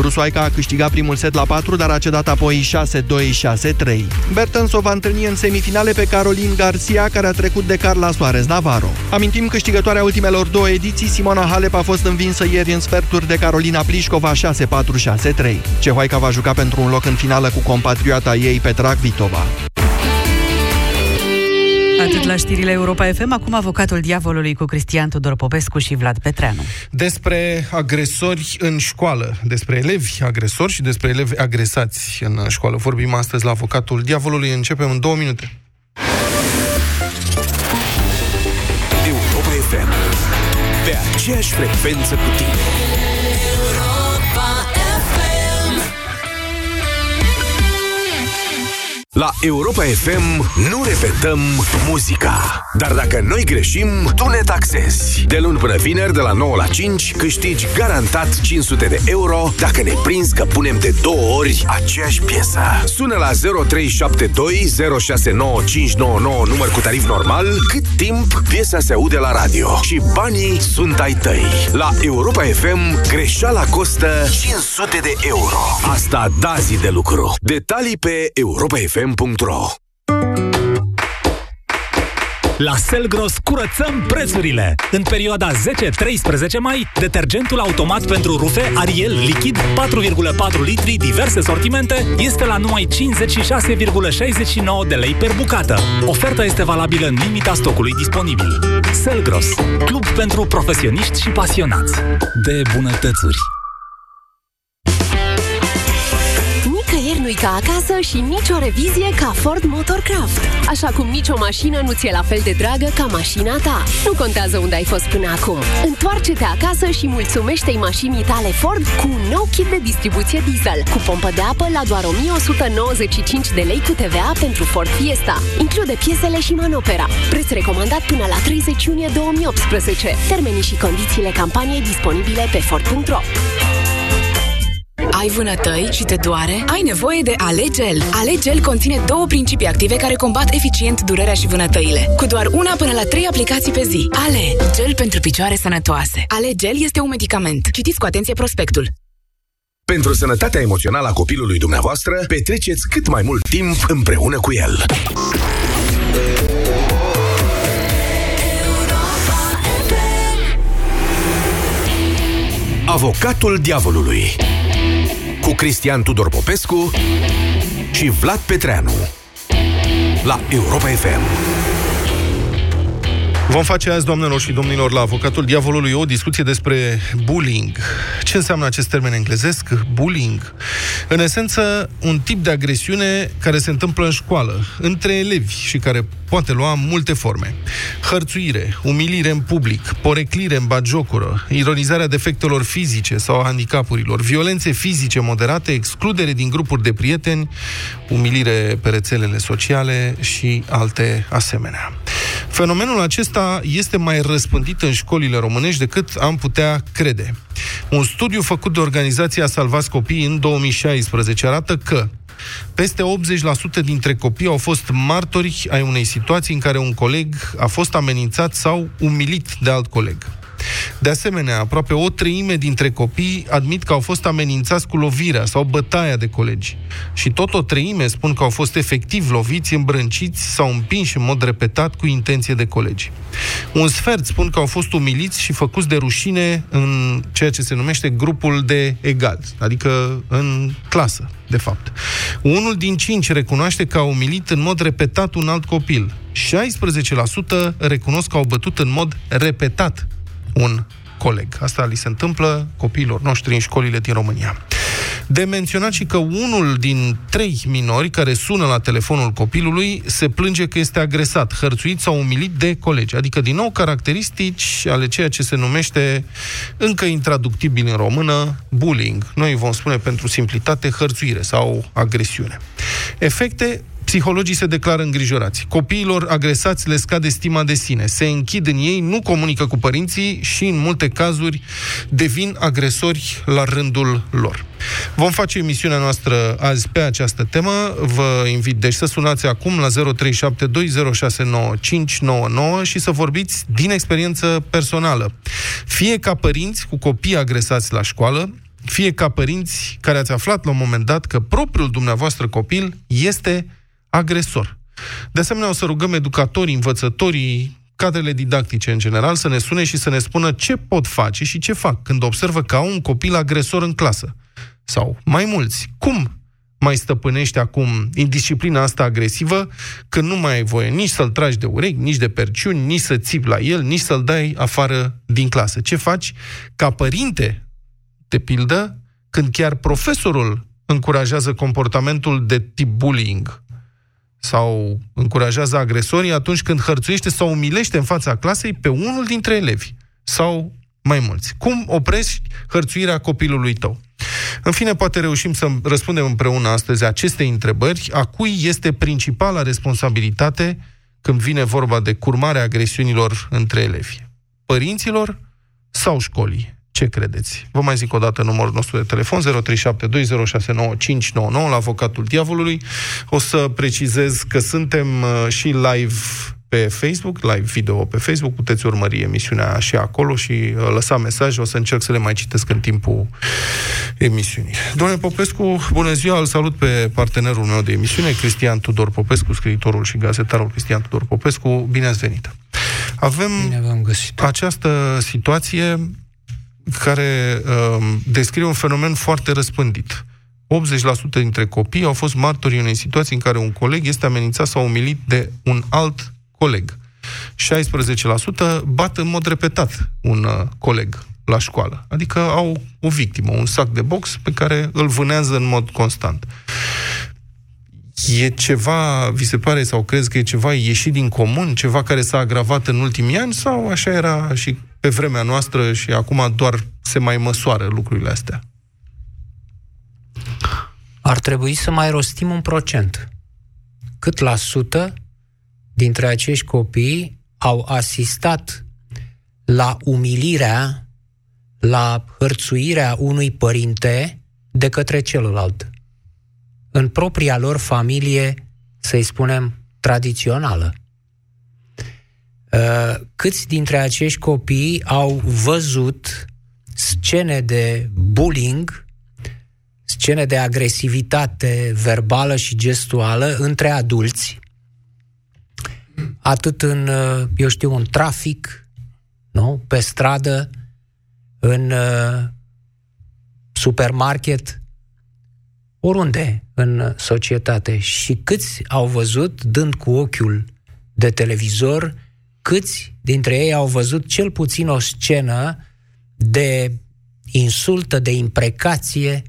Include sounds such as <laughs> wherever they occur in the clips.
Rusoaica a câștigat primul set la 4, dar a cedat apoi 6-2-6-3. Bertens o va întâlni în semifinale pe Caroline Garcia, care a trecut de Carla Suarez Navarro. Amintim câștigătoarea ultimelor două ediții, Simona Halep a fost învinsă ieri în sferturi de Carolina Plișcova 6-4-6-3. Cehoaica va juca pentru un loc în finală cu compatriota ei Petra Vitova. Atât la știrile Europa FM, acum avocatul diavolului cu Cristian Tudor Popescu și Vlad Petreanu. Despre agresori în școală, despre elevi agresori și despre elevi agresați în școală. Vorbim astăzi la avocatul diavolului. Începem în două minute. Europa FM. Pe aceeași frecvență cu tine. La Europa FM nu repetăm muzica. Dar dacă noi greșim, tu ne taxezi. De luni până vineri, de la 9 la 5, câștigi garantat 500 de euro dacă ne prinzi că punem de două ori aceeași piesă. Sună la 0372 069599 număr cu tarif normal, cât timp piesa se aude la radio. Și banii sunt ai tăi. La Europa FM, greșeala costă 500 de euro. Asta da zi de lucru. Detalii pe europafm fm.ro la Selgros curățăm prețurile! În perioada 10-13 mai, detergentul automat pentru rufe Ariel lichid 4,4 litri diverse sortimente este la numai 56,69 de lei per bucată. Oferta este valabilă în limita stocului disponibil. Selgros, club pentru profesioniști și pasionați de bunătățuri. Nu ca acasă și nicio revizie ca Ford Motorcraft. Așa cum nicio mașină nu ți-e la fel de dragă ca mașina ta. Nu contează unde ai fost până acum. Întoarce-te acasă și mulțumește-i mașinii tale Ford cu un nou kit de distribuție diesel, cu pompă de apă la doar 1195 de lei cu TVA pentru Ford Fiesta. Include piesele și manopera. Preț recomandat până la 30 iunie 2018. Termenii și condițiile campaniei disponibile pe Ford.ro. Ai vânătăi și te doare? Ai nevoie de Alegel. Alegel conține două principii active care combat eficient durerea și vânătăile. Cu doar una până la trei aplicații pe zi. Ale, gel pentru picioare sănătoase. Alegel este un medicament. Citiți cu atenție prospectul. Pentru sănătatea emoțională a copilului dumneavoastră, petreceți cât mai mult timp împreună cu el. Avocatul diavolului cu Cristian Tudor Popescu și Vlad Petreanu la Europa FM. Vom face azi, doamnelor și domnilor, la Avocatul Diavolului o discuție despre bullying. Ce înseamnă acest termen englezesc? Bullying. În esență, un tip de agresiune care se întâmplă în școală, între elevi și care poate lua multe forme. Hărțuire, umilire în public, poreclire în bagiocură, ironizarea defectelor fizice sau a handicapurilor, violențe fizice moderate, excludere din grupuri de prieteni, umilire pe rețelele sociale și alte asemenea. Fenomenul acesta este mai răspândit în școlile românești decât am putea crede. Un studiu făcut de organizația Salvați Copii în 2016 arată că peste 80% dintre copii au fost martori ai unei situații în care un coleg a fost amenințat sau umilit de alt coleg. De asemenea, aproape o treime dintre copii admit că au fost amenințați cu lovirea sau bătaia de colegi. Și tot o treime spun că au fost efectiv loviți, îmbrânciți sau împinși în mod repetat cu intenție de colegi. Un sfert spun că au fost umiliți și făcuți de rușine în ceea ce se numește grupul de egal, adică în clasă, de fapt. Unul din cinci recunoaște că a umilit în mod repetat un alt copil. 16% recunosc că au bătut în mod repetat un coleg. Asta li se întâmplă copiilor noștri în școlile din România. De menționat și că unul din trei minori care sună la telefonul copilului se plânge că este agresat, hărțuit sau umilit de colegi. Adică, din nou, caracteristici ale ceea ce se numește, încă intraductibil în română, bullying. Noi vom spune pentru simplitate hărțuire sau agresiune. Efecte Psihologii se declară îngrijorați. Copiilor agresați le scade stima de sine, se închid în ei, nu comunică cu părinții și, în multe cazuri, devin agresori la rândul lor. Vom face emisiunea noastră azi pe această temă. Vă invit deci să sunați acum la 0372069599 și să vorbiți din experiență personală. Fie ca părinți cu copii agresați la școală, fie ca părinți care ați aflat la un moment dat că propriul dumneavoastră copil este agresor. De asemenea, o să rugăm educatorii, învățătorii, cadrele didactice în general să ne sune și să ne spună ce pot face și ce fac când observă că au un copil agresor în clasă. Sau mai mulți. Cum mai stăpânești acum indisciplina asta agresivă când nu mai ai voie nici să-l tragi de urechi, nici de perciuni, nici să țipi la el, nici să-l dai afară din clasă. Ce faci ca părinte, de pildă, când chiar profesorul încurajează comportamentul de tip bullying sau încurajează agresorii atunci când hărțuiește sau umilește în fața clasei pe unul dintre elevi sau mai mulți. Cum oprești hărțuirea copilului tău? În fine, poate reușim să răspundem împreună astăzi aceste întrebări. A cui este principala responsabilitate când vine vorba de curmarea agresiunilor între elevi? Părinților sau școlii? Ce credeți? Vă mai zic o dată numărul nostru de telefon 0372069599 la avocatul diavolului. O să precizez că suntem uh, și live pe Facebook, live video pe Facebook, puteți urmări emisiunea și acolo și uh, lăsa mesaje, o să încerc să le mai citesc în timpul emisiunii. Domnule Popescu, bună ziua, îl salut pe partenerul meu de emisiune, Cristian Tudor Popescu, scriitorul și gazetarul Cristian Tudor Popescu, bine ați venit! Avem bine v-am găsit. această situație care uh, descrie un fenomen foarte răspândit. 80% dintre copii au fost martori unei situații în care un coleg este amenințat sau umilit de un alt coleg. 16% bat în mod repetat un uh, coleg la școală. Adică au o victimă, un sac de box pe care îl vânează în mod constant. E ceva, vi se pare sau crezi că e ceva ieșit din comun, ceva care s-a agravat în ultimii ani sau așa era și pe vremea noastră și acum doar se mai măsoară lucrurile astea? Ar trebui să mai rostim un procent. Cât la sută dintre acești copii au asistat la umilirea, la hărțuirea unui părinte de către celălalt. În propria lor familie, să-i spunem, tradițională. Uh, câți dintre acești copii au văzut scene de bullying, scene de agresivitate verbală și gestuală între adulți, atât în, uh, eu știu, în trafic, nu? pe stradă, în uh, supermarket, oriunde în societate. Și câți au văzut, dând cu ochiul de televizor, câți dintre ei au văzut cel puțin o scenă de insultă, de imprecație,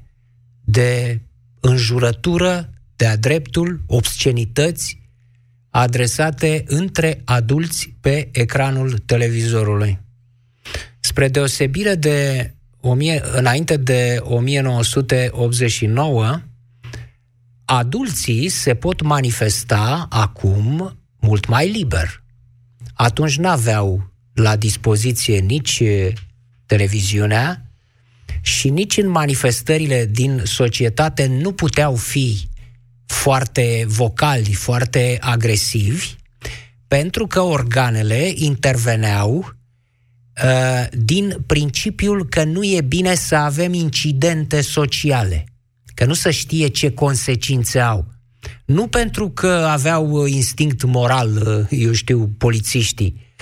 de înjurătură, de-a dreptul, obscenități adresate între adulți pe ecranul televizorului. Spre deosebire de înainte de 1989, adulții se pot manifesta acum mult mai liber atunci n-aveau la dispoziție nici televiziunea și nici în manifestările din societate nu puteau fi foarte vocali, foarte agresivi, pentru că organele interveneau uh, din principiul că nu e bine să avem incidente sociale, că nu să știe ce consecințe au. Nu pentru că aveau uh, instinct moral, uh, eu știu, polițiștii,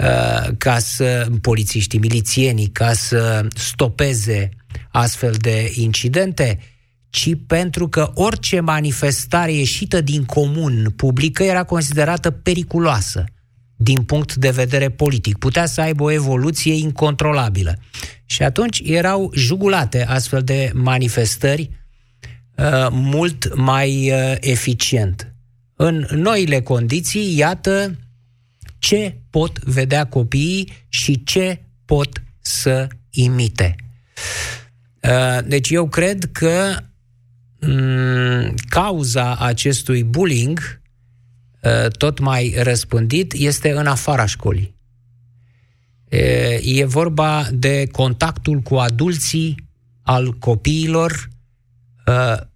uh, ca să, polițiștii, milițienii, ca să stopeze astfel de incidente, ci pentru că orice manifestare ieșită din comun publică era considerată periculoasă din punct de vedere politic. Putea să aibă o evoluție incontrolabilă. Și atunci erau jugulate astfel de manifestări Uh, mult mai uh, eficient. În noile condiții, iată ce pot vedea copiii și ce pot să imite. Uh, deci eu cred că mm, cauza acestui bullying tot mai răspândit este în afara școlii. E vorba de contactul cu adulții al copiilor Uh,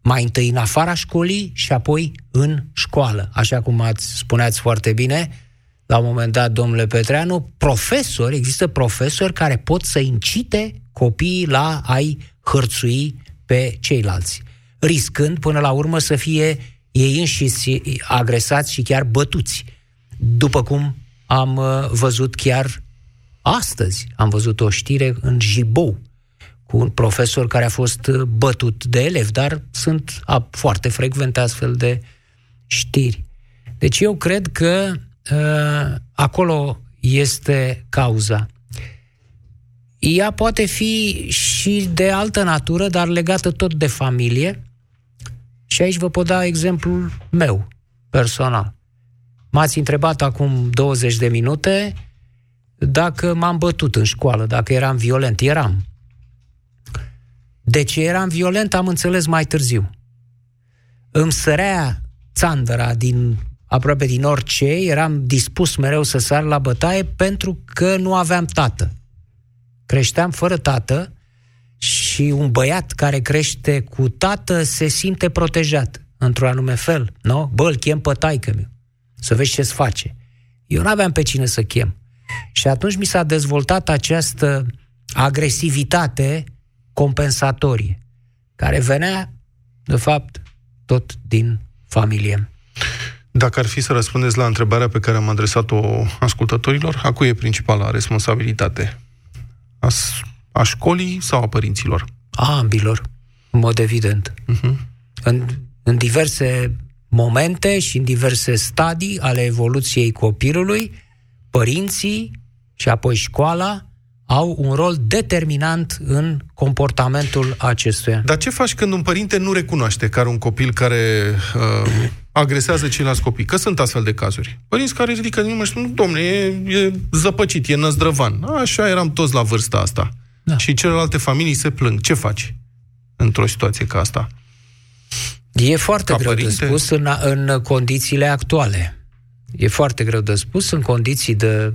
mai întâi în afara școlii și apoi în școală. Așa cum ați spuneați foarte bine, la un moment dat, domnule Petreanu, profesori, există profesori care pot să incite copiii la a-i hărțui pe ceilalți, riscând până la urmă să fie ei înșiși agresați și chiar bătuți. După cum am uh, văzut chiar astăzi, am văzut o știre în Jibou, cu un profesor care a fost uh, bătut de elev, dar sunt a, foarte frecvente astfel de știri. Deci eu cred că uh, acolo este cauza. Ea poate fi și de altă natură, dar legată tot de familie. Și aici vă pot da exemplul meu, personal. M-ați întrebat acum 20 de minute dacă m-am bătut în școală, dacă eram violent. Eram. De ce eram violent am înțeles mai târziu. Îmi sărea țandăra din aproape din orice, eram dispus mereu să sar la bătaie pentru că nu aveam tată. Creșteam fără tată și un băiat care crește cu tată se simte protejat într-un anume fel, nu? Bă, îl chem pe taică meu, să vezi ce-ți face. Eu nu aveam pe cine să chem. Și atunci mi s-a dezvoltat această agresivitate compensatorie, care venea, de fapt, tot din familie. Dacă ar fi să răspundeți la întrebarea pe care am adresat-o ascultătorilor, a cui e principala responsabilitate? A, a școlii sau a părinților? A ambilor, în mod evident. Uh-huh. În, în diverse momente și în diverse stadii ale evoluției copilului, părinții și apoi școala au un rol determinant în comportamentul acestuia. Dar ce faci când un părinte nu recunoaște că are un copil care uh, agresează ceilalți copii? Că sunt astfel de cazuri. Părinți care ridică din și spun, domne, e, e zăpăcit, e năzdrăvan. Așa eram toți la vârsta asta. Da. Și celelalte familii se plâng. Ce faci într-o situație ca asta? E foarte Ca greu părinte? de spus în, în condițiile actuale. E foarte greu de spus în condiții de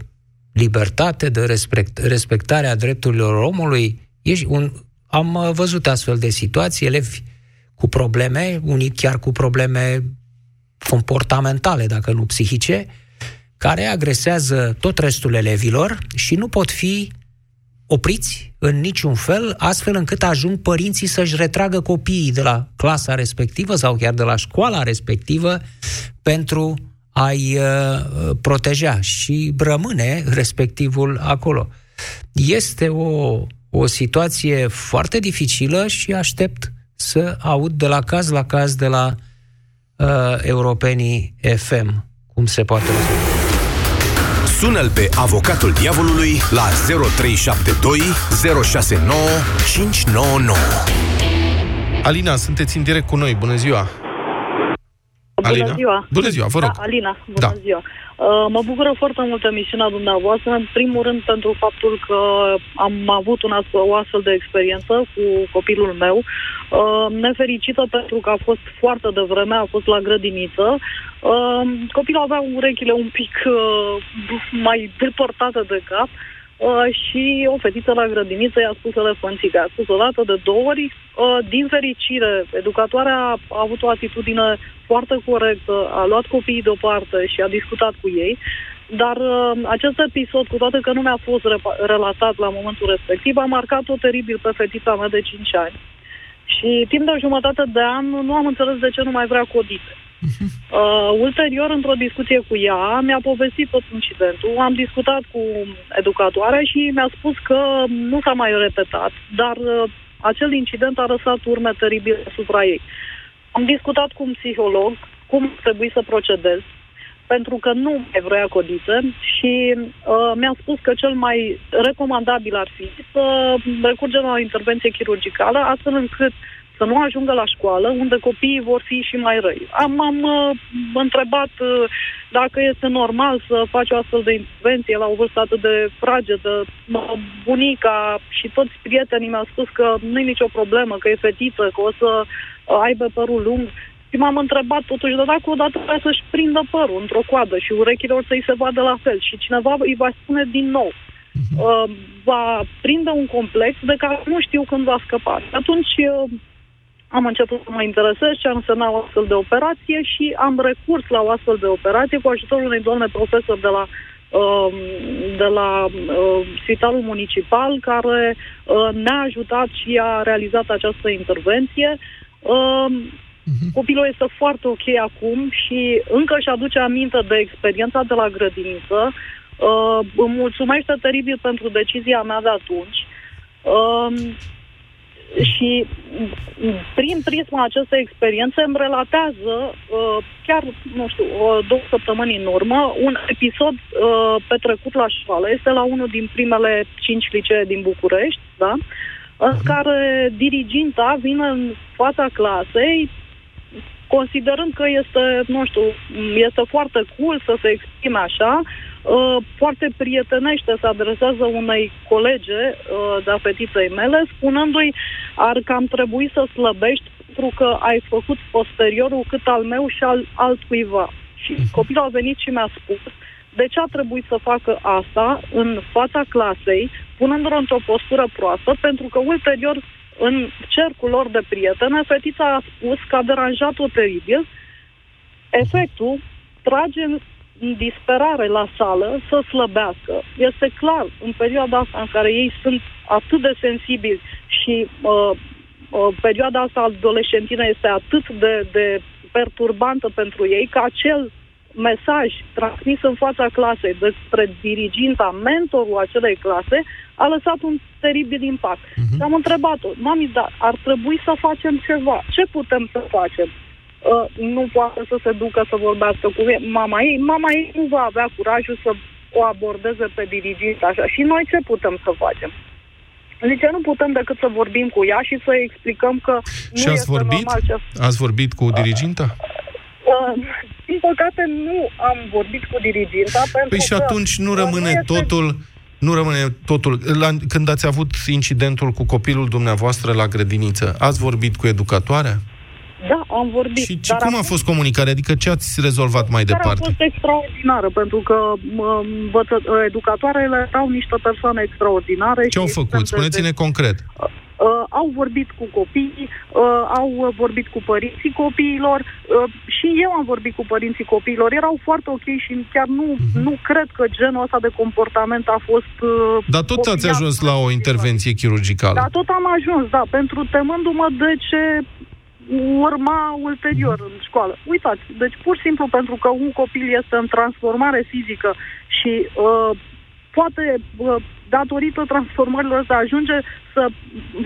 libertate, de respect, respectarea drepturilor omului. Ești un, am uh, văzut astfel de situații, elevi cu probleme, unii chiar cu probleme comportamentale, dacă nu psihice, care agresează tot restul elevilor și nu pot fi opriți în niciun fel, astfel încât ajung părinții să-și retragă copiii de la clasa respectivă sau chiar de la școala respectivă pentru a-i uh, proteja și rămâne respectivul acolo. Este o, o situație foarte dificilă și aștept să aud de la caz la caz de la uh, europenii FM cum se poate rezolva. Sună-l pe avocatul diavolului la 0372 069 599. Alina, sunteți în direct cu noi. Bună ziua! Bună Alina? ziua! Bună ziua, vă rog! Da, Alina, bună da. ziua! Uh, mă bucură foarte mult emisiunea dumneavoastră, în primul rând pentru faptul că am avut un astfel, o astfel de experiență cu copilul meu, uh, nefericită pentru că a fost foarte devreme, a fost la grădiniță. Uh, copilul avea urechile un pic mai depărtate de cap, Uh, și o fetiță la grădiniță i-a spus elefănțica. A spus o dată de două ori. Uh, din fericire, educatoarea a avut o atitudine foarte corectă, a luat copiii deoparte și a discutat cu ei, dar uh, acest episod, cu toate că nu mi-a fost re- relatat la momentul respectiv, a marcat-o teribil pe fetița mea de 5 ani. Și timp de o jumătate de an nu am înțeles de ce nu mai vrea codite. <laughs> Uh, ulterior, într-o discuție cu ea, mi-a povestit tot incidentul. Am discutat cu educatoarea și mi-a spus că nu s-a mai repetat, dar uh, acel incident a lăsat urme teribile asupra ei. Am discutat cu un psiholog cum trebuie să procedez, pentru că nu mai vrea codiță și uh, mi-a spus că cel mai recomandabil ar fi să recurgem la o intervenție chirurgicală, astfel încât uh, să nu ajungă la școală, unde copiii vor fi și mai răi. Am, am uh, întrebat uh, dacă este normal să faci o astfel de intervenție la o vârstă atât de fragedă. Bunica și toți prietenii mi-au spus că nu e nicio problemă, că e fetiță, că o să uh, aibă părul lung. Și m-am întrebat totuși, dar dacă odată trebuie să-și prindă părul într-o coadă și urechile or să-i se vadă la fel și cineva îi va spune din nou, uh, va prinde un complex de care nu știu când va scăpa. Atunci uh, am început să mă interesez ce însemna o astfel de operație și am recurs la o astfel de operație cu ajutorul unei doamne profesor de la uh, de la uh, Spitalul Municipal, care uh, ne-a ajutat și a realizat această intervenție. Uh, uh-huh. Copilul este foarte ok acum și încă își aduce aminte de experiența de la grădiniță. Uh, îmi mulțumește teribil pentru decizia mea de atunci. Uh, și prin prisma acestei experiențe îmi relatează, uh, chiar, nu știu, o, două săptămâni în urmă, un episod uh, petrecut la școală. Este la unul din primele cinci licee din București, da? în uh-huh. care diriginta vine în fața clasei, considerând că este, nu știu, este foarte cool să se exprime așa, uh, foarte prietenește se adresează unei colege uh, de-a fetiței mele, spunându-i ar cam trebui să slăbești pentru că ai făcut posteriorul cât al meu și al altcuiva. Și uh-huh. copilul a venit și mi-a spus de ce a trebuit să facă asta în fața clasei, punându-l într-o postură proastă, pentru că ulterior în cercul lor de prietene, fetița a spus că a deranjat-o teribil. Efectul trage în disperare la sală să slăbească. Este clar, în perioada asta în care ei sunt atât de sensibili și uh, uh, perioada asta adolescentină este atât de, de perturbantă pentru ei, că acel mesaj transmis în fața clasei despre diriginta, mentorul acelei clase, a lăsat un teribil impact. Uh-huh. Și am întrebat-o, mami, dar ar trebui să facem ceva. Ce putem să facem? Uh, nu poate să se ducă să vorbească cu mama ei. Mama ei nu va avea curajul să o abordeze pe dirigintă așa. Și noi ce putem să facem? Zice, nu putem decât să vorbim cu ea și să explicăm că nu și ați este vorbit? normal ce... Ați vorbit cu diriginta? Uh, din păcate, nu am vorbit cu diriginta. Pentru Păi și că, atunci nu uh, rămâne este... totul nu rămâne totul. La, când ați avut incidentul cu copilul dumneavoastră la grădiniță, ați vorbit cu educatoarea? Da, am vorbit. Și, și cum a fost comunicarea? Adică ce ați rezolvat mai departe? a fost extraordinară, pentru că învăță, educatoarele erau niște persoane extraordinare. Ce au făcut? Spuneți-ne concret. Uh, au vorbit cu copiii, uh, au vorbit cu părinții copiilor uh, și eu am vorbit cu părinții copiilor. Erau foarte ok și chiar nu, uh-huh. nu cred că genul ăsta de comportament a fost... Uh, Dar tot ați ajuns la o intervenție chirurgicală. Da, tot am ajuns, da, pentru temându-mă de ce urma ulterior în școală. Uitați, deci pur și simplu pentru că un copil este în transformare fizică și uh, poate uh, datorită transformărilor să ajunge să,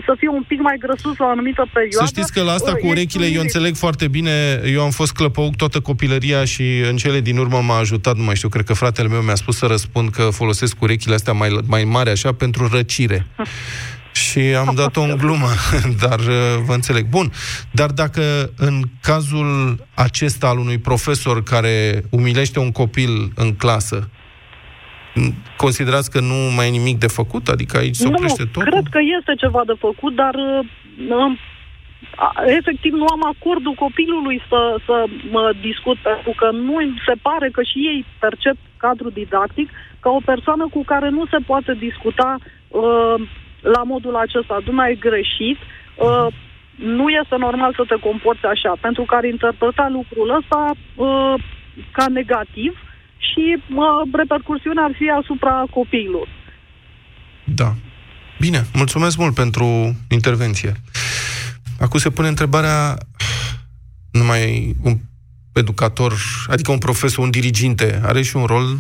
să fie un pic mai grăsus la o anumită perioadă. Să știți că la asta cu urechile eu înțeleg foarte bine. Eu am fost clăpăuc toată copilăria și în cele din urmă m-a ajutat, nu mai știu, cred că fratele meu mi-a spus să răspund că folosesc urechile astea mai, mai mari așa pentru răcire. <laughs> Și am dat-o în glumă, <laughs> dar uh, vă înțeleg. Bun, dar dacă în cazul acesta al unui profesor care umilește un copil în clasă, considerați că nu mai e nimic de făcut? Adică aici se oprește nu, totul? cred că este ceva de făcut, dar uh, efectiv nu am acordul copilului să, să mă discut, pentru că nu se pare că și ei percep cadrul didactic ca o persoană cu care nu se poate discuta uh, la modul acesta. Dumne, ai greșit, uh, nu este normal să te comporți așa, pentru că ar interpreta lucrul ăsta uh, ca negativ și mă, repercursiunea ar fi asupra copiilor. Da. Bine, mulțumesc mult pentru intervenție. Acum se pune întrebarea, numai un educator, adică un profesor, un diriginte, are și un rol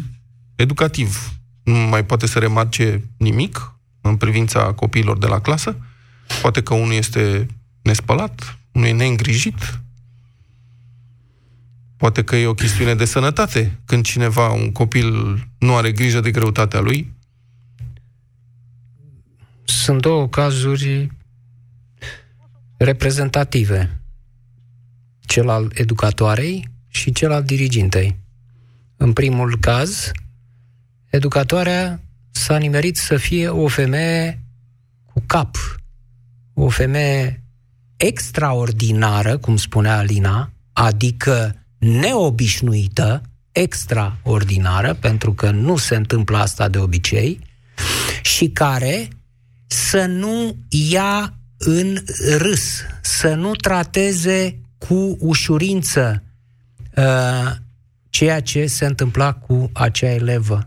educativ. Nu mai poate să remarce nimic în privința copiilor de la clasă? Poate că unul este nespălat, unul e neîngrijit, Poate că e o chestiune de sănătate. Când cineva, un copil, nu are grijă de greutatea lui? Sunt două cazuri reprezentative. Cel al educatoarei și cel al dirigintei. În primul caz, educatoarea s-a nimerit să fie o femeie cu cap, o femeie extraordinară, cum spunea Alina, adică neobișnuită, extraordinară, pentru că nu se întâmplă asta de obicei, și care să nu ia în râs, să nu trateze cu ușurință uh, ceea ce se întâmpla cu acea elevă.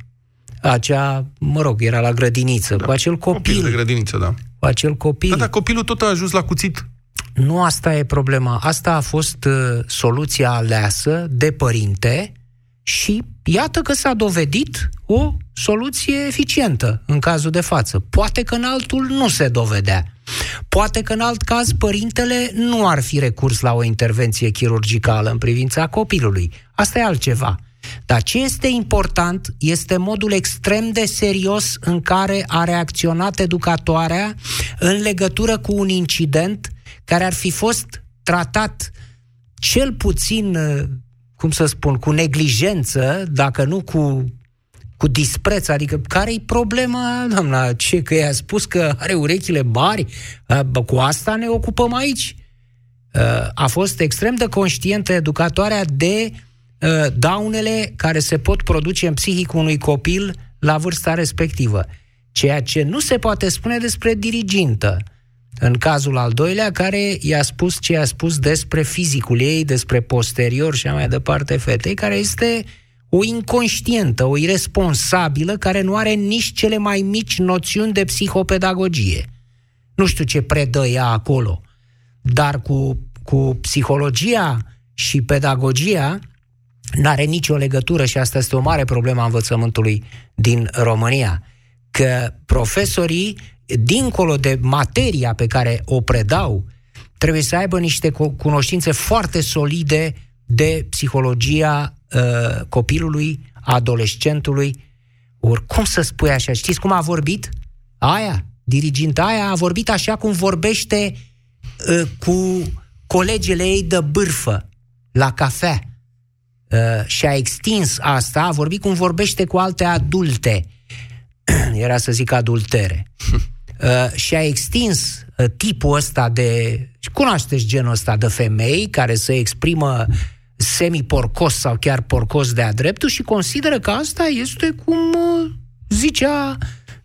Acea, mă rog, era la grădiniță, Da. cu acel Copil de copil, grădiniță, da. cu acel copil. Da, dar copilul tot a ajuns la cuțit. Nu asta e problema. Asta a fost uh, soluția aleasă de părinte și iată că s-a dovedit o soluție eficientă în cazul de față. Poate că în altul nu se dovedea. Poate că în alt caz părintele nu ar fi recurs la o intervenție chirurgicală în privința copilului. Asta e altceva. Dar ce este important este modul extrem de serios în care a reacționat educatoarea în legătură cu un incident care ar fi fost tratat cel puțin, uh, cum să spun, cu neglijență, dacă nu cu, cu dispreț. Adică, care-i problema, doamna? Ce, că i-a spus că are urechile mari? Uh, Bă, cu asta ne ocupăm aici. Uh, A fost extrem de conștientă educatoarea de uh, daunele care se pot produce în psihicul unui copil la vârsta respectivă. Ceea ce nu se poate spune despre dirigintă. În cazul al doilea, care i-a spus ce i-a spus despre fizicul ei, despre posterior și așa mai departe fetei, care este o inconștientă, o irresponsabilă, care nu are nici cele mai mici noțiuni de psihopedagogie. Nu știu ce predă ea acolo, dar cu, cu psihologia și pedagogia n-are nicio legătură și asta este o mare problemă a învățământului din România. Că profesorii, dincolo de materia pe care o predau, trebuie să aibă niște co- cunoștințe foarte solide de psihologia uh, copilului, adolescentului. Ori cum să spui așa? Știți cum a vorbit? Aia, diriginta aia a vorbit așa cum vorbește uh, cu colegele ei de bârfă la cafea. Uh, și a extins asta, a vorbit cum vorbește cu alte adulte. <clears throat> Era să zic adultere. <laughs> Uh, și a extins uh, tipul ăsta de... Cunoașteți genul ăsta de femei care se exprimă semi-porcos sau chiar porcos de-a dreptul și consideră că asta este cum uh, zicea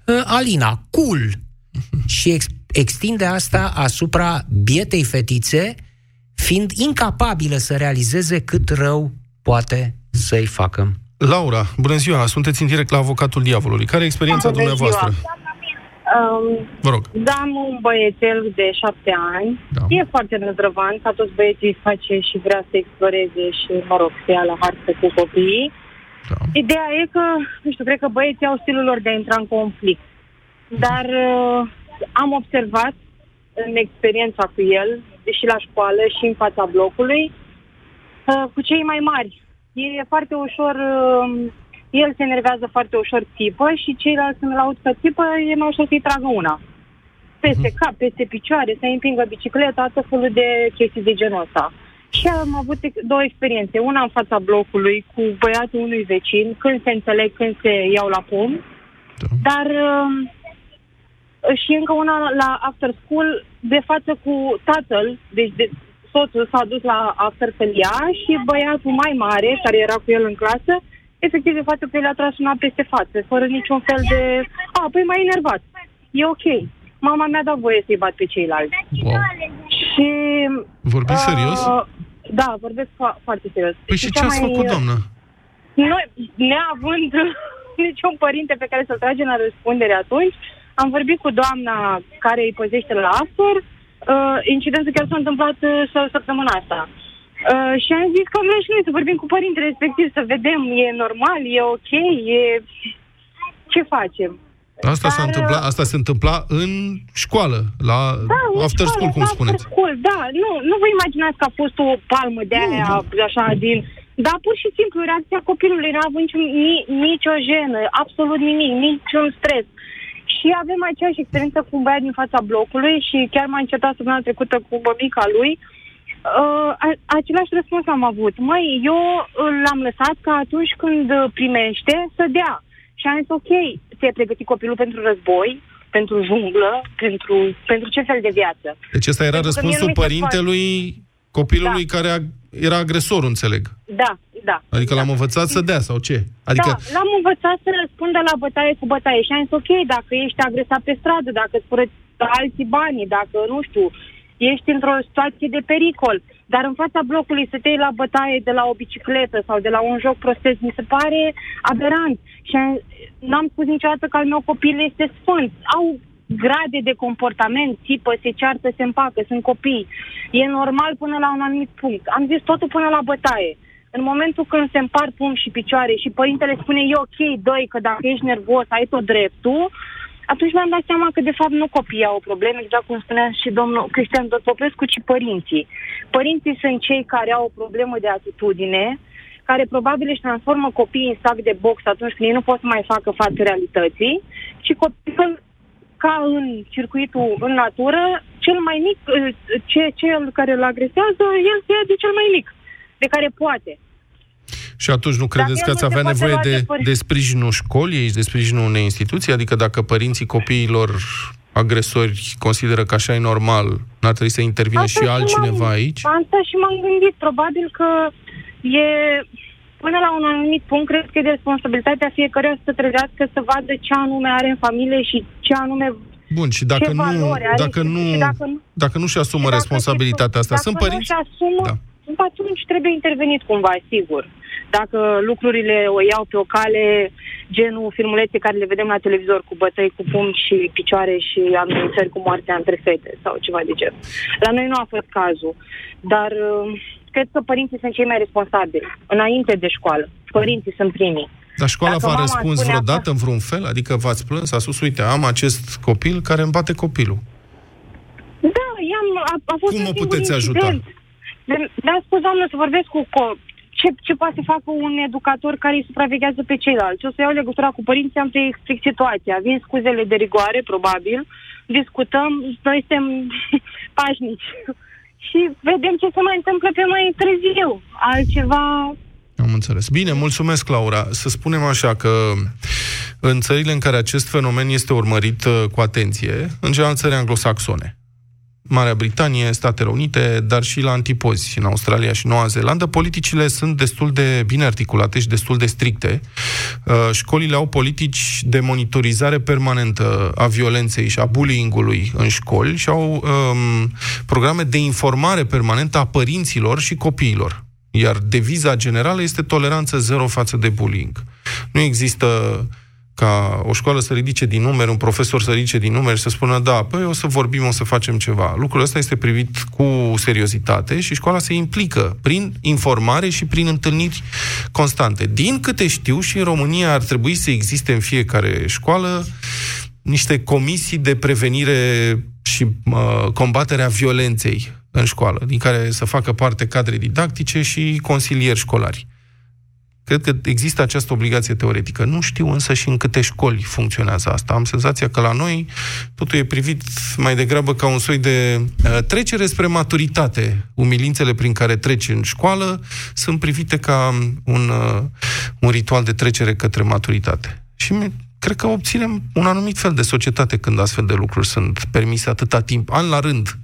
uh, Alina, cool. <laughs> și ex- extinde asta asupra bietei fetițe, fiind incapabilă să realizeze cât rău poate să-i facă. Laura, bună ziua, sunteți în direct la Avocatul Diavolului. Care e experiența Bună dumneavoastră? ziua. Um, Vă rog. da, am un băiețel de șapte ani. Da. E foarte năzdrăvan, ca toți băieții face și vrea să exploreze și, mă rog, să ia la hartă cu copiii. Da. Ideea e că, nu știu, cred că băieții au stilul lor de a intra în conflict. Dar uh, am observat în experiența cu el, și la școală și în fața blocului, uh, cu cei mai mari. E foarte ușor, uh, el se enervează foarte ușor țipă și ceilalți când îl aud că țipă, e mai ușor să-i tragă una. Peste cap, peste picioare, să-i împingă bicicleta, tot felul de chestii de genul ăsta. Și am avut ex- două experiențe. Una în fața blocului cu băiatul unui vecin, când se înțeleg, când se iau la pom. Da. Dar uh, și încă una la after school, de față cu tatăl, deci de, soțul s-a dus la after să ia și băiatul mai mare, care era cu el în clasă, efectiv de față că el a tras una peste față, fără niciun fel de... A, păi mai enervat. E ok. Mama mi-a dat voie să-i bat pe ceilalți. Wow. Și... Vorbiți serios? Uh, da, vorbesc fo- foarte serios. Păi și ce cea ați mai- făcut, doamnă? Noi, neavând <laughs> niciun părinte pe care să-l tragem la răspundere atunci, am vorbit cu doamna care îi păzește la after. Uh, incidentul chiar s-a întâmplat uh, s- săptămâna asta. Uh, și am zis că vrem și noi să vorbim cu părintele respectiv, să vedem, e normal, e ok, e... Ce facem? Asta s-a Dar, întâmplat, asta se întâmpla în școală, la Da, în after școală, school, cum after spuneți. School, da, nu, nu vă imaginați că a fost o palmă de aia, așa, din... Dar pur și simplu, reacția copilului n-a avut niciun, ni, nicio jenă, absolut nimic, niciun stres. Și avem aceeași experiență cu un băiat din fața blocului și chiar m-a încetat săptămâna trecută cu băbica lui. Uh, a- același răspuns am avut. Măi, eu uh, l-am lăsat ca atunci când uh, primește să dea. Și am zis, ok, ți-ai pregătit copilul pentru război, pentru junglă, pentru, pentru ce fel de viață? Deci ăsta era Pentru că mie răspunsul nu mi se părintelui copilului Da. care a, era agresorul, înțeleg. Da, da. Adică da. l-am învățat să dea, sau ce? Adică, Da, l-am învățat să răspundă la bătaie cu bătaie și am zis, ok, dacă ești agresat pe stradă, dacă îți fură alții banii, dacă, nu știu, ești într-o situație de pericol. Dar în fața blocului să te iei la bătaie de la o bicicletă sau de la un joc prostesc, mi se pare aberant. Și n-am spus niciodată că al meu copil este sfânt. Au grade de comportament, țipă, se ceartă, se împacă, sunt copii. E normal până la un anumit punct. Am zis totul până la bătaie. În momentul când se împart pum și picioare și părintele spune e ok, doi, că dacă ești nervos, ai tot dreptul, atunci mi-am dat seama că de fapt nu copiii au probleme, exact cum spunea și domnul Cristian Popescu, ci părinții. Părinții sunt cei care au o problemă de atitudine, care probabil își transformă copiii în sac de box atunci când ei nu pot să mai facă față realității și copilul ca în circuitul în natură, cel mai mic, ce, cel care îl agresează, el se ia de cel mai mic, de care poate. Și atunci nu credeți că ați avea nevoie de, de, de sprijinul școlii, de sprijinul unei instituții? Adică dacă părinții copiilor agresori consideră că așa e normal, n-ar trebui să intervine asta și altcineva aici? Asta și m-am gândit. Probabil că e până la un anumit punct, cred că e de responsabilitatea fiecăruia să trezească să vadă ce anume are în familie și ce anume Bun, și dacă nu, dacă nu, dacă nu, dacă nu și asumă și responsabilitatea asta, sunt părinți... Dacă nu asumă, da. atunci trebuie intervenit cumva, sigur. Dacă lucrurile o iau pe o cale, genul filmulețe care le vedem la televizor cu bătăi cu pumni și picioare și amenințări cu moartea între fete sau ceva de genul. La noi nu a fost cazul, dar uh, cred că părinții sunt cei mai responsabili, înainte de școală. Părinții sunt primii. Dar școala v-a răspuns vreodată în vreun fel? Adică v-ați plâns, a spus, uite, am acest copil care îmi bate copilul. Da, i-am, a, a fost Cum o puteți ajuta? Da, spus, doamnă, să vorbesc cu co- ce, ce poate să facă un educator care îi supraveghează pe ceilalți. O să iau legătura cu părinții, am să explic situația. Vin scuzele de rigoare, probabil, discutăm, noi suntem <laughs> pașnici și vedem ce se mai întâmplă pe mai târziu. Altceva... Am înțeles. Bine, mulțumesc, Laura. Să spunem așa că în țările în care acest fenomen este urmărit uh, cu atenție, în general țări anglosaxone, Marea Britanie, Statele Unite, dar și la antipozi, în Australia și Noua Zeelandă, politicile sunt destul de bine articulate și destul de stricte. Uh, școlile au politici de monitorizare permanentă a violenței și a bullying-ului în școli și au um, programe de informare permanentă a părinților și copiilor. Iar deviza generală este toleranță zero față de bullying. Nu există ca o școală să ridice din numeri, un profesor să ridice din numeri și să spună, da, păi o să vorbim, o să facem ceva. Lucrul ăsta este privit cu seriozitate și școala se implică prin informare și prin întâlniri constante. Din câte știu, și în România ar trebui să existe în fiecare școală niște comisii de prevenire și uh, combaterea violenței în școală, din care să facă parte cadre didactice și consilieri școlari. Cred că există această obligație teoretică. Nu știu însă și în câte școli funcționează asta. Am senzația că la noi totul e privit mai degrabă ca un soi de uh, trecere spre maturitate. Umilințele prin care treci în școală sunt privite ca un, uh, un ritual de trecere către maturitate. Și cred că obținem un anumit fel de societate când astfel de lucruri sunt permise atâta timp, an la rând,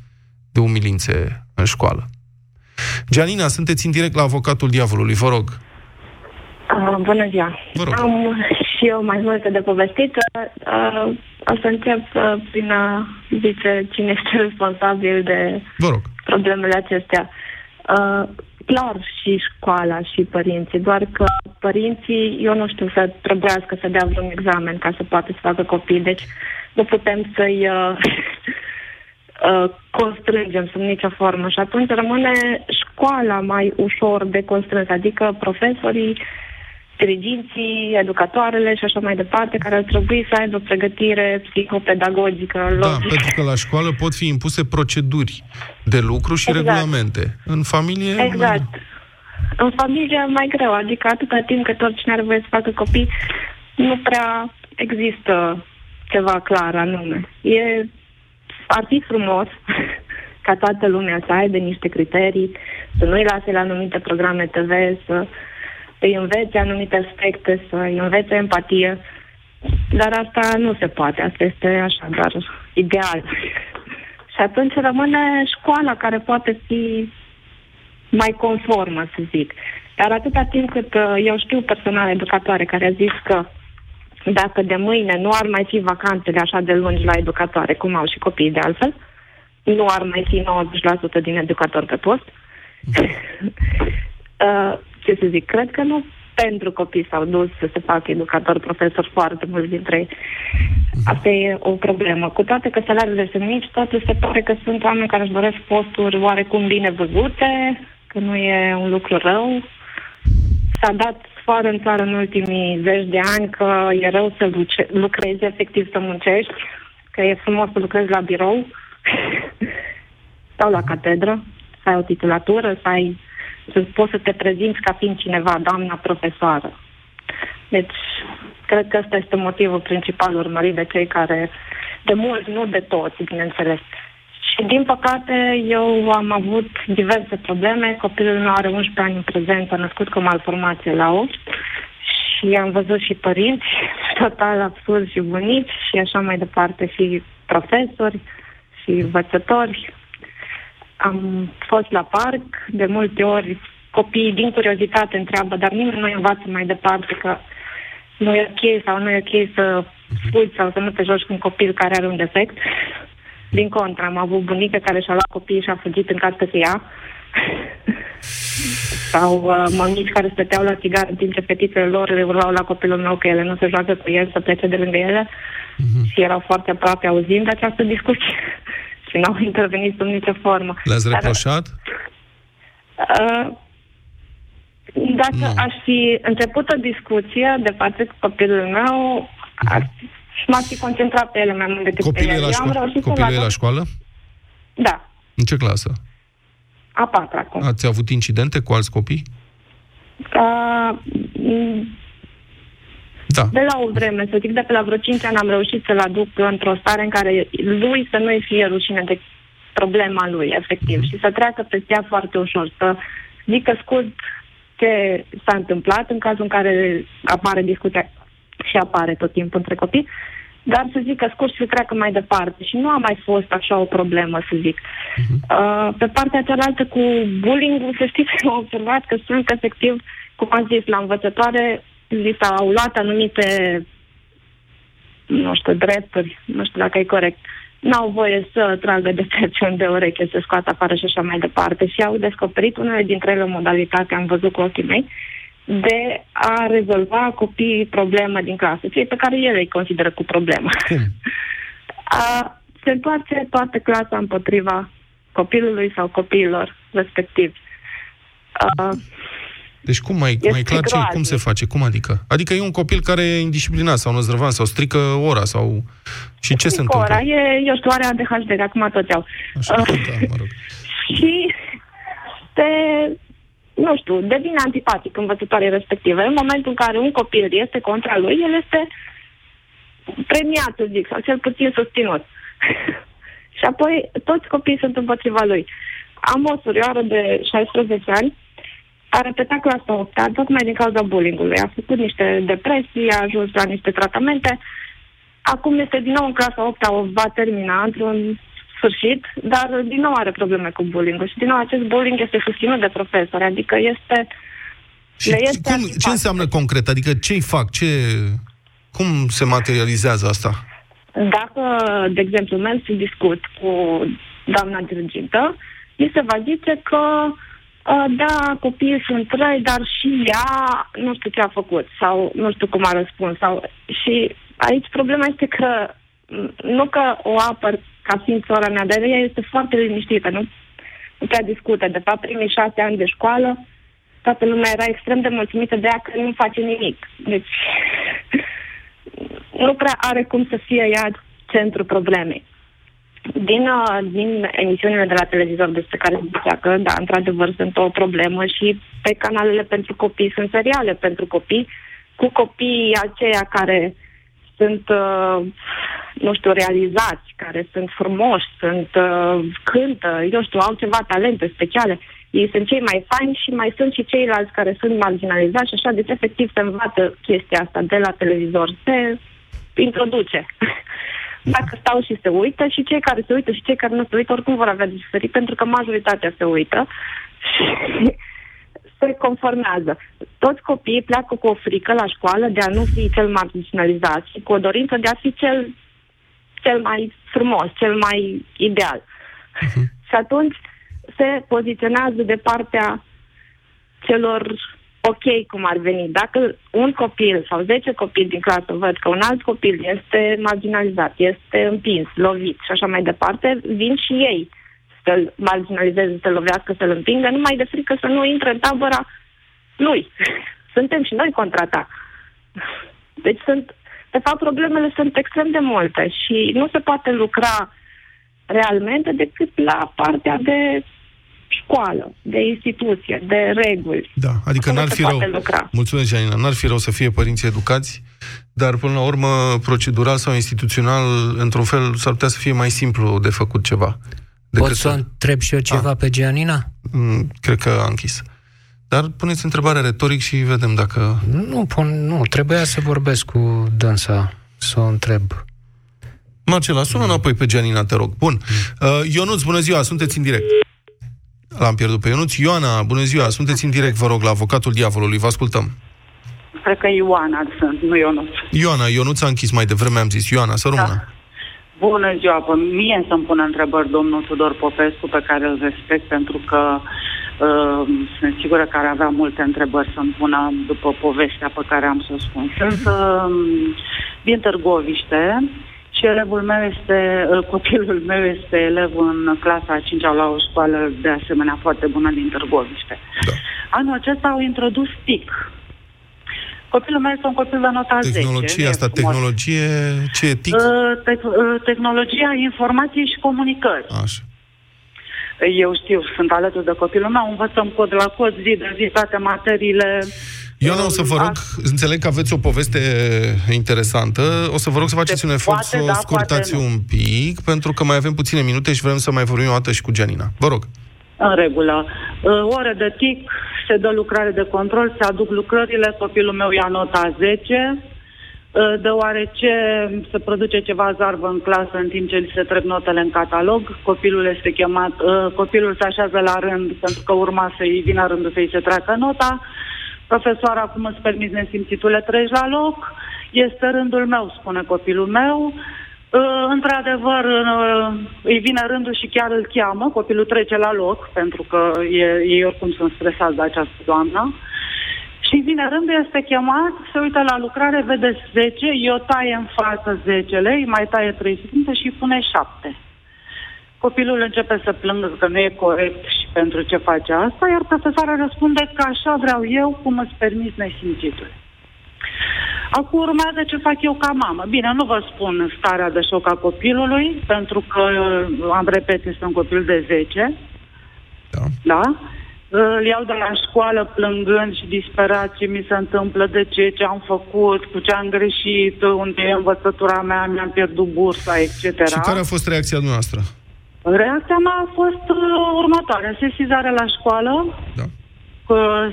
de umilințe în școală. Gianina, sunteți în direct la avocatul diavolului, vă rog. Uh, bună ziua! Am și eu mai multe de povestit. Uh, o să încep uh, prin a zice cine este <laughs> responsabil de Vă rog. problemele acestea. Uh, clar și școala și părinții, doar că părinții, eu nu știu să trebuiască să dea vreun examen ca să poată să facă copii, deci nu putem să-i uh, uh, <laughs> constrângem sub nicio formă și atunci rămâne școala mai ușor de constrâns, adică profesorii uh, diriginții, educatoarele și așa mai departe, care ar trebui să aibă pregătire psihopedagogică. Da, lor. pentru că la școală pot fi impuse proceduri de lucru și exact. regulamente. În familie... Exact. Mai... În familie mai greu, adică atâta timp cât oricine are voie să facă copii, nu prea există ceva clar anume. E, ar fi frumos <laughs> ca toată lumea să aibă niște criterii, să nu-i lase la anumite programe TV, să îi învețe anumite aspecte, să îi învețe empatie, dar asta nu se poate, asta este așa, doar ideal. Și atunci rămâne școala care poate fi mai conformă, să zic. Dar atâta timp cât uh, eu știu personal educatoare care a zis că dacă de mâine nu ar mai fi vacanțele așa de lungi la educatoare, cum au și copiii de altfel, nu ar mai fi 90% din educatori pe post. <laughs> uh, ce să zic, cred că nu pentru copii s-au dus să se facă educator, profesor, foarte mulți dintre ei. Asta e o problemă. Cu toate că salariile sunt mici, totuși se pare că sunt oameni care își doresc posturi oarecum bine văzute, că nu e un lucru rău. S-a dat sfoară în țară în ultimii zeci de ani că e rău să lucrezi, efectiv să muncești, că e frumos să lucrezi la birou <laughs> sau la catedră, să ai o titulatură, să ai să poți să te prezinți ca fiind cineva, doamna profesoară. Deci, cred că ăsta este motivul principal urmărit de cei care, de mulți, nu de toți, bineînțeles. Și, din păcate, eu am avut diverse probleme. Copilul meu are 11 ani în prezent, a născut cu malformație la 8 și am văzut și părinți <laughs> total absurd și bunici și așa mai departe, și profesori și învățători am fost la parc, de multe ori copiii din curiozitate întreabă, dar nimeni nu învață mai departe că nu e ok sau nu e ok să spui sau să nu te joci cu un copil care are un defect. Din contră, am avut bunică care și-a luat copiii și a fugit în casă să ia. <laughs> sau uh, mămici care stăteau la țigară din ce fetițele lor le urlau la copilul meu că ele nu se joacă cu el, să plece de lângă ele. Uh-huh. Și erau foarte aproape auzind această discuție și n-au <laughs> intervenit sub nicio formă. Le-ați reproșat? uh, dacă nu. aș fi început o discuție de față cu copilul meu, ar, și m-aș fi concentrat pe ele mai mult decât copilul pe el. La șco- copilul e la școală? Da. În ce clasă? A patra acum. Ați avut incidente cu alți copii? Uh, da. De la o vreme, să zic, de pe la vreo 5 ani am reușit să-l aduc într-o stare în care lui să nu-i fie rușine de problema lui, efectiv, mm-hmm. și să treacă pe ea foarte ușor, să zică scurt ce s-a întâmplat în cazul în care apare discuția și apare tot timpul între copii, dar să zic că scurt și să treacă mai departe. Și nu a mai fost așa o problemă, să zic. Uh-huh. Uh, pe partea cealaltă cu bullying să știți că am observat că sunt efectiv, cum am zis, la învățătoare li s-au luat anumite, nu știu, drepturi, nu știu dacă e corect, n-au voie să tragă de terciuni de ureche, să scoată afară și așa mai departe. Și au descoperit unele dintre ele modalitate, am văzut cu ochii mei, de a rezolva copiii problemă din clasă, cei pe care ele îi consideră cu problemă. <laughs> A, se întoarce toată clasa împotriva copilului sau copiilor respectiv. A, deci cum mai, mai clar ce, cum se face? Cum adică? Adică e un copil care e indisciplinat sau năzdrăvan sau strică ora sau... Și ce se întâmplă? Ora, e, eu știu, are ADHD, acum toți au. Așa, uh, da, <laughs> mă rog. Și te, nu știu, devine antipatic învățătorii respective. În momentul în care un copil este contra lui, el este premiat, să zic, sau cel puțin susținut. <laughs> și apoi toți copiii sunt împotriva lui. Am o surioară de 16 ani a repetat clasa 8 tocmai din cauza bullying-ului. A făcut niște depresii, a ajuns la niște tratamente. Acum este din nou în clasa 8 o va termina într-un sfârșit, dar din nou are probleme cu bullying și din nou acest bullying este susținut de profesori, adică este... Și le este cum, ce înseamnă concret? Adică ce-i fac? Ce, cum se materializează asta? Dacă, de exemplu, merg să discut cu doamna dirigintă, mi se va zice că Uh, da, copiii sunt răi, dar și ea nu știu ce a făcut sau nu știu cum a răspuns. Sau... Și aici problema este că nu că o apăr ca fiind sora mea, dar ea este foarte liniștită, nu, nu prea discută. De fapt, primii șase ani de școală, toată lumea era extrem de mulțumită de ea că nu face nimic. Deci, <laughs> nu prea are cum să fie ea centrul problemei din, uh, din emisiunile de la televizor despre care se zicea că, da, într-adevăr, sunt o problemă și pe canalele pentru copii sunt seriale pentru copii, cu copiii aceia care sunt, uh, nu știu, realizați, care sunt frumoși, sunt, uh, cântă, eu știu, au ceva talente speciale. Ei sunt cei mai faini și mai sunt și ceilalți care sunt marginalizați și așa, deci efectiv se învață chestia asta de la televizor, se introduce. <laughs> dacă stau și se uită și cei care se uită și cei care nu se uită oricum vor avea de suferit pentru că majoritatea se uită și <laughs> se conformează. Toți copiii pleacă cu o frică la școală de a nu fi cel marginalizat și cu o dorință de a fi cel, cel mai frumos, cel mai ideal. Și atunci se poziționează de partea celor ok cum ar veni. Dacă un copil sau 10 copii din clasă văd că un alt copil este marginalizat, este împins, lovit și așa mai departe, vin și ei să-l marginalizeze, să-l lovească, să-l împingă, numai de frică să nu intre în tabăra lui. <laughs> Suntem și noi contra ta. Deci sunt, de fapt, problemele sunt extrem de multe și nu se poate lucra realmente decât la partea de școală, de instituție, de reguli. Da, adică n-ar fi rău. Lucra. Mulțumesc, Janina. N-ar fi rău să fie părinți educați, dar până la urmă, procedural sau instituțional, într-un fel, s-ar putea să fie mai simplu de făcut ceva. Pot să întreb și eu ceva A. pe Gianina? Mm, cred că a închis. Dar puneți întrebarea retoric și vedem dacă... Nu, pun, nu, trebuia să vorbesc cu dânsa, să o întreb. Marcela, sună mm. înapoi pe Gianina, te rog. Bun. Mm. Uh, Ionuț, bună ziua, sunteți în direct. L-am pierdut pe Ionuț. Ioana, bună ziua, sunteți în direct, vă rog, la avocatul diavolului, vă ascultăm. Cred că Ioana sunt, nu Ionuț. Ioana, Ionuț a închis mai devreme, am zis. Ioana, să rămână. Da. Bună ziua, pe mie să-mi pună întrebări domnul Tudor Popescu, pe care îl respect, pentru că uh, sunt sigură că ar avea multe întrebări să-mi pună după povestea pe care am să o spun. Sunt uh, din Târgoviște, și elevul meu este, copilul meu este elev în clasa a 5 la o școală de asemenea foarte bună din Târgoviște. Da. Anul acesta au introdus TIC. Copilul meu este un copil de nota tehnologie 10. asta, tehnologie, ce e TIC? Uh, te- uh, tehnologia informației și comunicări. Așa. Eu știu, sunt alături de copilul meu, învățăm cod la cod, zi de zi, toate materiile Ioana, o să vă rog, înțeleg că aveți o poveste interesantă, o să vă rog să faceți un efort să o da, scurtați un pic, pentru că mai avem puține minute și vrem să mai vorbim o dată și cu Gianina. Vă rog. În regulă. Ore de tic, se dă lucrare de control, se aduc lucrările, copilul meu ia nota 10, deoarece se produce ceva zarvă în clasă în timp ce li se trec notele în catalog. Copilul este chemat, copilul se așează la rând pentru că urma să-i vină rândul să-i se treacă nota. Profesoara, acum îți permis nesimțitule, treci la loc, este rândul meu, spune copilul meu. Uh, într-adevăr, uh, îi vine rândul și chiar îl cheamă, copilul trece la loc, pentru că e, ei oricum sunt stresați de această doamnă. Și vine rândul, este chemat, se uită la lucrare, vede 10, eu taie în față 10 lei, mai taie 3 secunde și pune 7. Copilul începe să plângă că nu e corect și pentru ce face asta, iar profesoara răspunde că așa vreau eu, cum îți permis nesimțitul. Acum urmează ce fac eu ca mamă. Bine, nu vă spun starea de șoc a copilului, pentru că, am repet, este un copil de 10. Da. da? Îl iau de la școală plângând și disperat ce mi se întâmplă, de ce, ce am făcut, cu ce am greșit, unde e învățătura mea, mi-am pierdut bursa, etc. Și care a fost reacția noastră? Reacția mea a fost uh, următoarea. Sesizare la școală, da.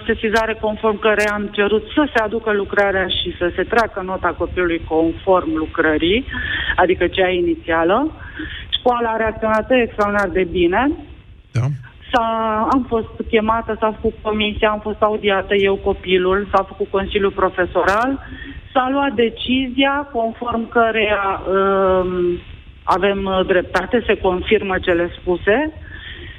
sesizare conform care am cerut să se aducă lucrarea și să se treacă nota copilului conform lucrării, adică cea inițială. Școala a reacționat extraordinar de bine. Da. S-a, am fost chemată, s-a făcut comisia, am fost audiată eu copilul, s-a făcut consiliul profesoral, s-a luat decizia conform căreia uh, avem uh, dreptate, se confirmă cele spuse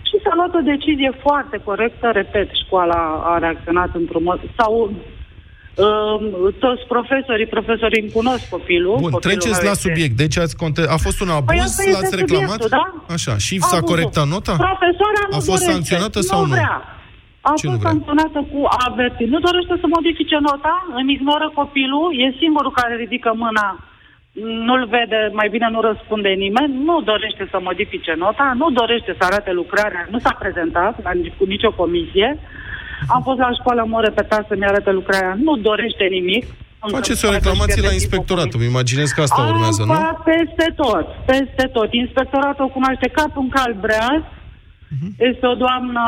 și s-a luat o decizie foarte corectă, repet, școala a reacționat într-un mod, sau Uh, toți profesorii, profesorii îmi cunosc copilul. Bun, copilul treceți la subiect. Deci ați conte- a fost un abuz, păi l-ați reclamat? Da? Așa, și s-a corectat nota? Profesoara nu A fost dorește, sancționată sau nu? Vrea. A Ce fost nu sancționată cu averti. Nu dorește să modifice nota, îmi ignoră copilul, e singurul care ridică mâna nu-l vede, mai bine nu răspunde nimeni, nu dorește să modifice nota, nu dorește să arate lucrarea, nu s-a prezentat la, cu nicio comisie. Am fost la școală, mă repetat să-mi arate lucrarea, nu dorește nimic. Faceți o reclamație la inspectorat, îmi imaginez că asta urmează, nu? Peste tot, peste tot. Inspectoratul cunoaște cap un cal breaz, Uh-huh. Este o doamnă,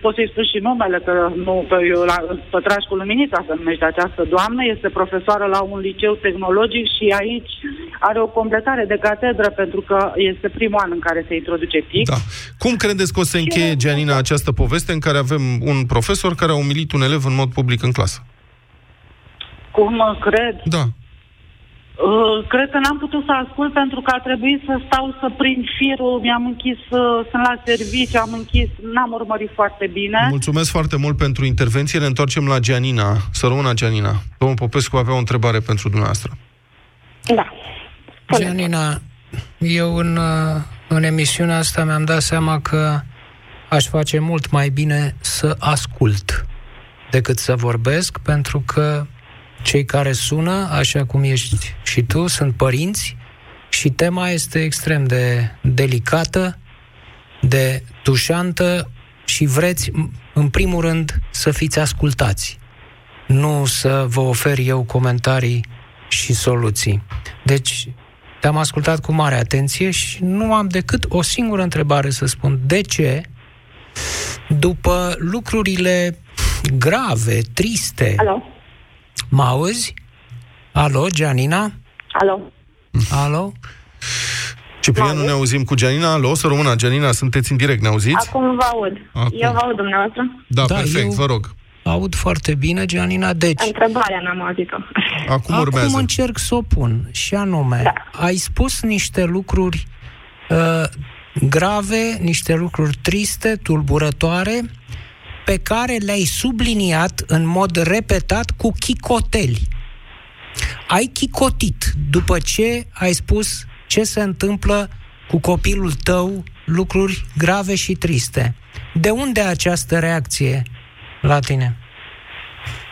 pot să-i spun și numele, că nu, că eu la Pătrașcu Luminița se numește această doamnă, este profesoară la un liceu tehnologic și aici are o completare de catedră pentru că este primul an în care se introduce TIC. Da. Cum credeți că o să încheie, Gianina, această poveste în care avem un profesor care a umilit un elev în mod public în clasă? Cum cred? Da. Uh, cred că n-am putut să ascult pentru că a trebuit să stau să prind firul, mi-am închis, uh, sunt la serviciu, am închis, n-am urmărit foarte bine. Mulțumesc foarte mult pentru intervenție. Ne întoarcem la Gianina. Să rămână Gianina. Domnul Popescu avea o întrebare pentru dumneavoastră. Da. Gianina, eu în, uh, în emisiunea asta mi-am dat seama că aș face mult mai bine să ascult decât să vorbesc, pentru că cei care sună, așa cum ești și tu, sunt părinți și tema este extrem de delicată, de tușantă și vreți, în primul rând, să fiți ascultați. Nu să vă ofer eu comentarii și soluții. Deci, te-am ascultat cu mare atenție și nu am decât o singură întrebare să spun. De ce, după lucrurile grave, triste... Alo? Mă auzi? Alo, Gianina? Alo? Alo? Ciprian, nu ne auzim cu Gianina. Alo, să rămână. Gianina, sunteți în direct, ne auziți? Acum vă aud. Acum. Eu vă aud dumneavoastră? Da, da perfect, eu... vă rog. Aud foarte bine, Gianina, deci... Întrebarea n-am auzit-o. Acum, Acum urmează. încerc să o pun, și anume, da. ai spus niște lucruri uh, grave, niște lucruri triste, tulburătoare, pe care le-ai subliniat în mod repetat cu chicoteli. Ai chicotit după ce ai spus ce se întâmplă cu copilul tău, lucruri grave și triste. De unde această reacție la tine?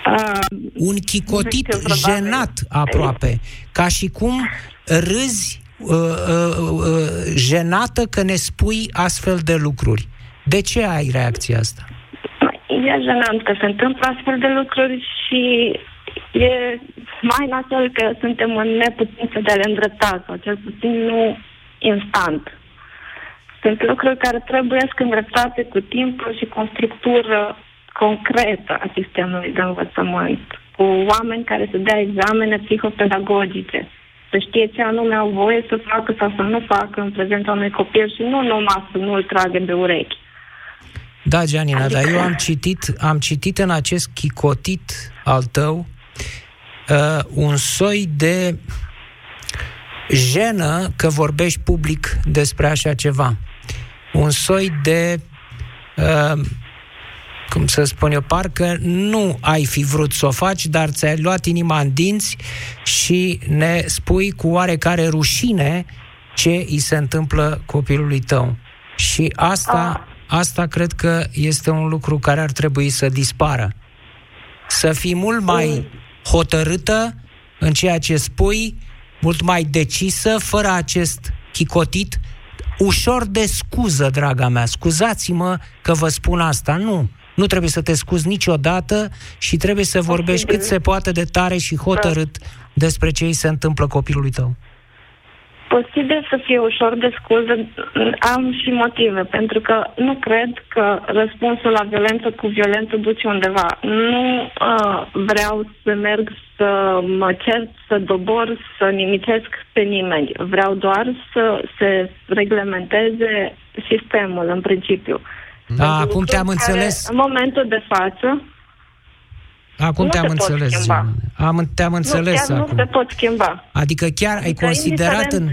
Uh, Un chicotit jenat aproape, ca și cum râzi uh, uh, uh, jenată că ne spui astfel de lucruri. De ce ai reacția asta? E jenant că se întâmplă astfel de lucruri și e mai nasol că suntem în neputință de a le îndrepta, sau cel puțin nu instant. Sunt lucruri care trebuie să îndreptate cu timpul și cu o structură concretă a sistemului de învățământ, cu oameni care să dea examene psihopedagogice, să știe ce anume au voie să facă sau să nu facă în prezența unui copil și nu numai să nu-l tragă de urechi. Da, Gianina, adică... dar eu am citit, am citit în acest chicotit al tău uh, un soi de jenă că vorbești public despre așa ceva. Un soi de, uh, cum să spun eu, parcă nu ai fi vrut să o faci, dar ți-ai luat inima în dinți și ne spui cu oarecare rușine ce îi se întâmplă copilului tău. Și asta... Ah Asta cred că este un lucru care ar trebui să dispară. Să fii mult mai hotărâtă în ceea ce spui, mult mai decisă, fără acest chicotit, ușor de scuză, draga mea. Scuzați-mă că vă spun asta. Nu. Nu trebuie să te scuzi niciodată și trebuie să vorbești cât se poate de tare și hotărât despre ce îi se întâmplă copilului tău posibil să fie ușor de scuză, am și motive, pentru că nu cred că răspunsul la violență cu violență duce undeva. Nu uh, vreau să merg să mă cer, să dobor, să nimicesc pe nimeni. Vreau doar să se reglementeze sistemul, în principiu. Da, acum te-am înțeles. În momentul de față, Acum nu te-am înțeles, Am, te-am înțeles nu, chiar acum. nu te pot schimba. Adică chiar Adică ai considerat în...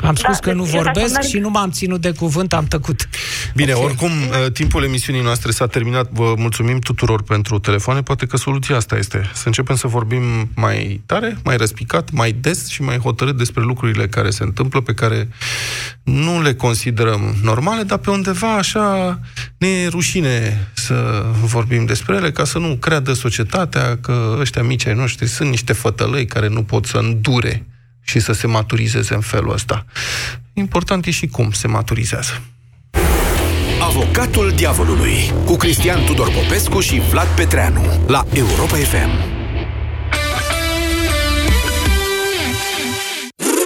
Am spus Da, că nu deci eu dacă vorbesc merg- și nu m-am ținut de cuvânt, am tăcut. Bine, oricum, uh, timpul emisiunii noastre s-a terminat. Vă mulțumim tuturor pentru telefoane. Poate că soluția asta este. Să începem să vorbim mai tare, mai răspicat, mai des și mai hotărât despre lucrurile care se întâmplă, pe care nu le considerăm normale, dar pe undeva așa ne e rușine să vorbim despre ele, ca să nu creadă societatea că ăștia mici ai noștri sunt niște fătălăi care nu pot să îndure și să se maturizeze în felul ăsta. Important e și cum se maturizează. Avocatul diavolului cu Cristian Tudor Popescu și Vlad Petreanu la Europa FM.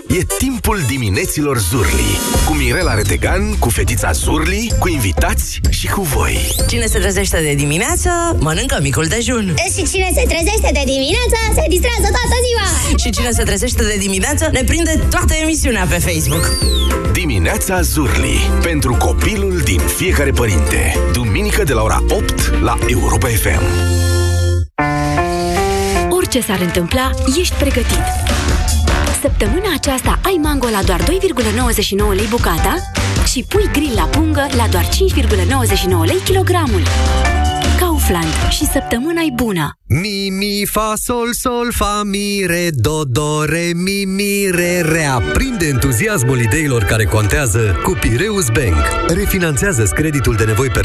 E timpul dimineților Zurli Cu Mirela Retegan, cu fetița Zurli Cu invitați și cu voi Cine se trezește de dimineață, mănâncă micul dejun. Și cine se trezește de dimineață, se distrează toată ziua. Și cine se trezește de dimineață, ne prinde toată emisiunea pe Facebook. Dimineața Zurli Pentru copilul din fiecare părinte Duminică de la ora 8 la Europa FM. Orice orice s-ar întâmpla, ești pregătit. Săptămâna aceasta ai mango la doar 2,99 lei bucata și pui grill la pungă la doar 5,99 lei kilogramul. Kaufland. Și săptămâna e bună! Mi, mi, fa, sol, sol, fa, mi, re, do, do, re, mi, mi, re, reaprinde entuziasmul ideilor care contează cu Pireus Bank. Refinanțează creditul de nevoi personale